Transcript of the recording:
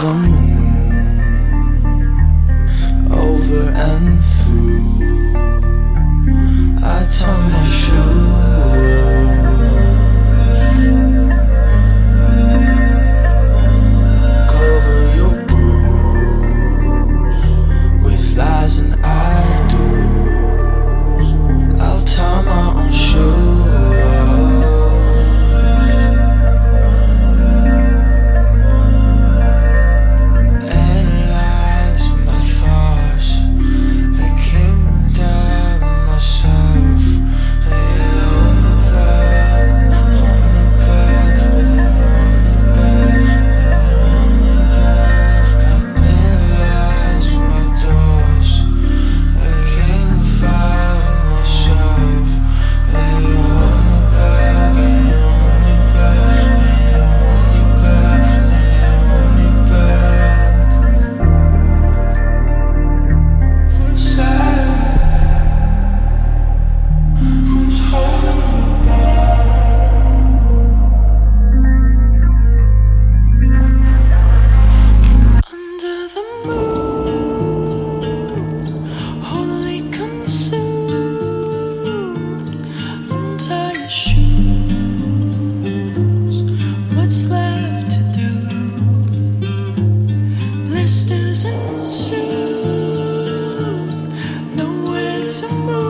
the moon over and through. I turn some.